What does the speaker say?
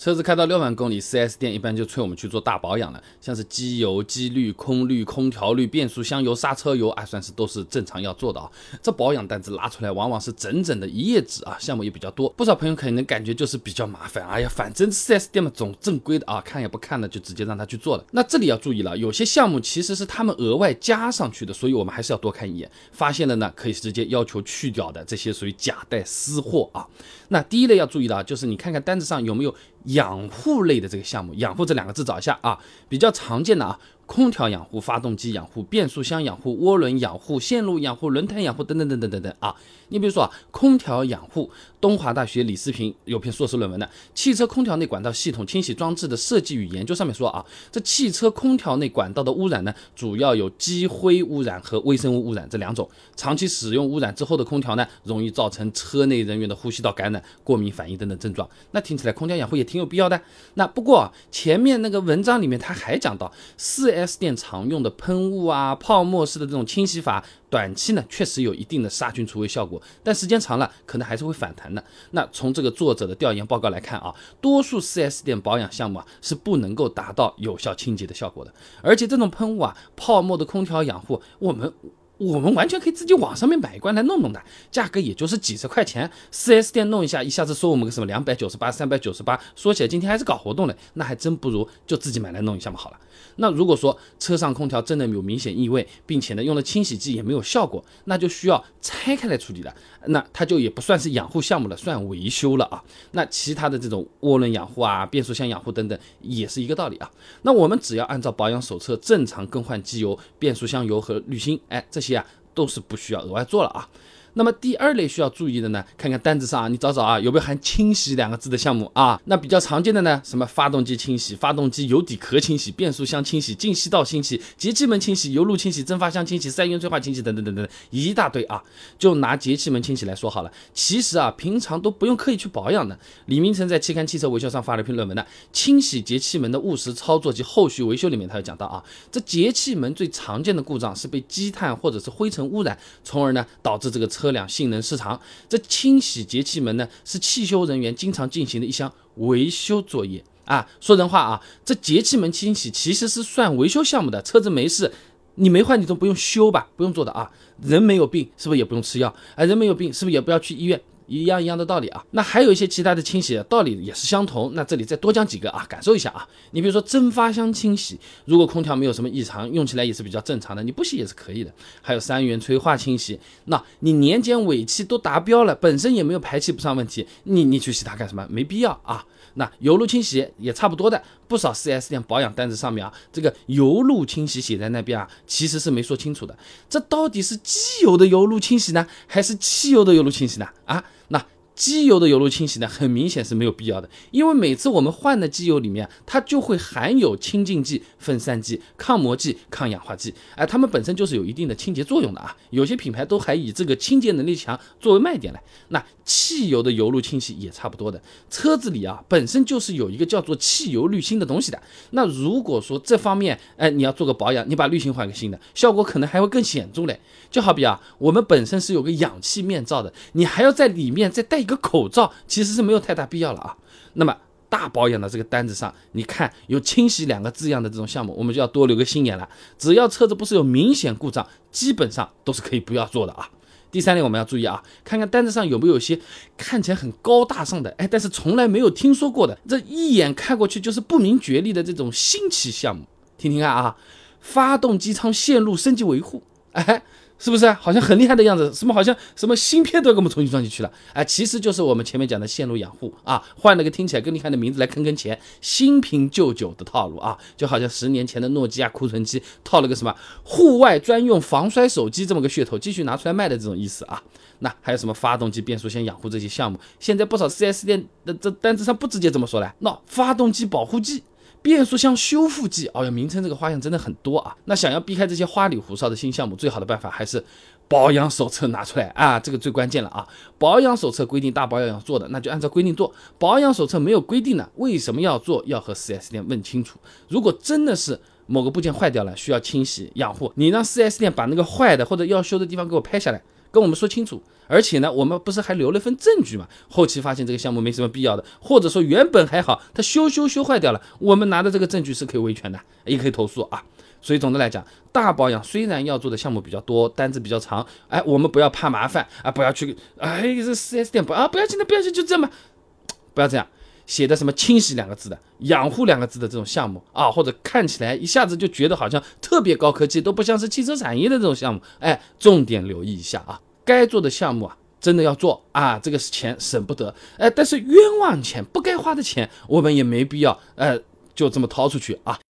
车子开到六万公里，4S 店一般就催我们去做大保养了，像是机油、机滤、空滤、空调滤、变速箱油、刹车油，啊，算是都是正常要做的啊。这保养单子拉出来，往往是整整的一页纸啊，项目也比较多。不少朋友可能感觉就是比较麻烦，哎呀，反正 4S 店嘛总正规的啊，看也不看的就直接让他去做了。那这里要注意了，有些项目其实是他们额外加上去的，所以我们还是要多看一眼，发现了呢可以直接要求去掉的，这些属于假带私货啊。那第一类要注意的啊，就是你看看单子上有没有养护类的这个项目，养护这两个字找一下啊，比较常见的啊。空调养护、发动机养护、变速箱养护、涡轮养护、线路养护、轮胎养护等等等等等等啊！你比如说啊，空调养护，东华大学李思平有篇硕士论文的《汽车空调内管道系统清洗装置的设计与研究》，上面说啊，这汽车空调内管道的污染呢，主要有积灰污染和微生物污染这两种。长期使用污染之后的空调呢，容易造成车内人员的呼吸道感染、过敏反应等等症状。那听起来空调养护也挺有必要的。那不过前面那个文章里面他还讲到四。4S 店常用的喷雾啊，泡沫式的这种清洗法，短期呢确实有一定的杀菌除味效果，但时间长了可能还是会反弹的。那从这个作者的调研报告来看啊，多数四 S 店保养项目啊是不能够达到有效清洁的效果的，而且这种喷雾啊，泡沫的空调养护，我们。我们完全可以自己网上面买一罐来弄弄的，价格也就是几十块钱，4S 店弄一下，一下子收我们个什么两百九十八、三百九十八，说起来今天还是搞活动嘞，那还真不如就自己买来弄一下嘛好了。那如果说车上空调真的有明显异味，并且呢用了清洗剂也没有效果，那就需要拆开来处理了，那它就也不算是养护项目了，算维修了啊。那其他的这种涡轮养护啊、变速箱养护等等，也是一个道理啊。那我们只要按照保养手册正常更换机油、变速箱油和滤芯，哎，这些。啊，都是不需要额外做了啊。那么第二类需要注意的呢，看看单子上啊，你找找啊，有没有含清洗两个字的项目啊？那比较常见的呢，什么发动机清洗、发动机油底壳清洗、变速箱清洗、进气道清洗、节气门清洗、油路清洗、蒸发箱清洗、三元催化清洗等等等等，一大堆啊。就拿节气门清洗来说好了，其实啊，平常都不用刻意去保养的。李明成在期刊《汽车维修》上发了一篇论文呢，《清洗节气门的务实操作及后续维修》里面，他有讲到啊，这节气门最常见的故障是被积碳或者是灰尘污染，从而呢导致这个。车车辆性能失常，这清洗节气门呢，是汽修人员经常进行的一项维修作业啊。说人话啊，这节气门清洗其实是算维修项目的。车子没事，你没坏你都不用修吧，不用做的啊。人没有病，是不是也不用吃药？啊，人没有病，是不是也不要去医院？一样一样的道理啊，那还有一些其他的清洗道理也是相同。那这里再多讲几个啊，感受一下啊。你比如说蒸发箱清洗，如果空调没有什么异常，用起来也是比较正常的，你不洗也是可以的。还有三元催化清洗，那你年检尾气都达标了，本身也没有排气不上问题，你你去洗它干什么？没必要啊。那油路清洗也差不多的，不少 4S 店保养单子上面啊，这个油路清洗写在那边啊，其实是没说清楚的。这到底是机油的油路清洗呢，还是汽油的油路清洗呢？啊？那机油的油路清洗呢，很明显是没有必要的，因为每次我们换的机油里面，它就会含有清净剂、分散剂、抗磨剂、抗氧化剂，哎，它们本身就是有一定的清洁作用的啊。有些品牌都还以这个清洁能力强作为卖点来。那汽油的油路清洗也差不多的，车子里啊本身就是有一个叫做汽油滤芯的东西的。那如果说这方面，哎，你要做个保养，你把滤芯换个新的，效果可能还会更显著嘞。就好比啊，我们本身是有个氧气面罩的，你还要在里面再带。个口罩其实是没有太大必要了啊。那么大保养的这个单子上，你看有清洗两个字样的这种项目，我们就要多留个心眼了。只要车子不是有明显故障，基本上都是可以不要做的啊。第三点我们要注意啊，看看单子上有没有一些看起来很高大上的，哎，但是从来没有听说过的，这一眼看过去就是不明觉厉的这种新奇项目，听听看啊，发动机舱线路升级维护，哎。是不是啊好像很厉害的样子？什么好像什么芯片都要给我们重新装进去了？哎，其实就是我们前面讲的线路养护啊，换了个听起来更厉害的名字来坑坑钱，新瓶旧酒的套路啊，就好像十年前的诺基亚库存机套了个什么户外专用防摔手机这么个噱头，继续拿出来卖的这种意思啊。那还有什么发动机、变速箱养护这些项目？现在不少 4S 店的这单子上不直接这么说嘞，那发动机保护剂。变速箱修复剂，哦呀，名称这个花样真的很多啊。那想要避开这些花里胡哨的新项目，最好的办法还是保养手册拿出来啊，这个最关键了啊。保养手册规定大保养要做的，那就按照规定做。保养手册没有规定呢，为什么要做？要和 4S 店问清楚。如果真的是某个部件坏掉了，需要清洗养护，你让 4S 店把那个坏的或者要修的地方给我拍下来。跟我们说清楚。而且呢，我们不是还留了份证据嘛？后期发现这个项目没什么必要的，或者说原本还好，他修修修坏掉了，我们拿的这个证据是可以维权的，也可以投诉啊。所以总的来讲，大保养虽然要做的项目比较多，单子比较长，哎，我们不要怕麻烦啊，不要去，哎，这四 S 店不啊，不要紧的，不要紧，就这么，不要这样写的什么清洗两个字的、养护两个字的这种项目啊，或者看起来一下子就觉得好像特别高科技，都不像是汽车产业的这种项目，哎，重点留意一下啊。该做的项目啊，真的要做啊，这个钱省不得，哎，但是冤枉钱、不该花的钱，我们也没必要，呃，就这么掏出去啊。